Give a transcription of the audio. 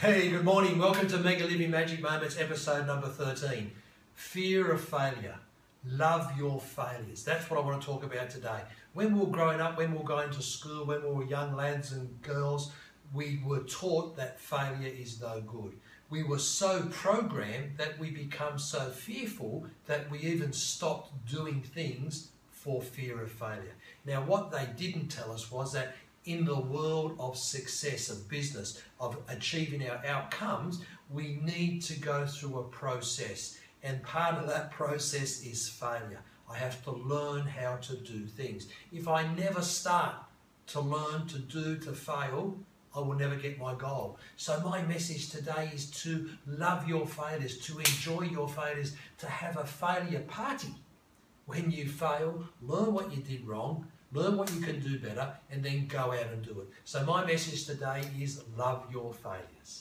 Hey, good morning. Welcome to Mega Living Magic Moments, episode number 13. Fear of failure. Love your failures. That's what I want to talk about today. When we were growing up, when we were going to school, when we were young lads and girls, we were taught that failure is no good. We were so programmed that we become so fearful that we even stopped doing things for fear of failure. Now, what they didn't tell us was that in the world of success, of business, of achieving our outcomes, we need to go through a process. And part of that process is failure. I have to learn how to do things. If I never start to learn to do, to fail, I will never get my goal. So my message today is to love your failures, to enjoy your failures, to have a failure party. When you fail, learn what you did wrong, learn what you can do better, and then go out and do it. So my message today is love your failures.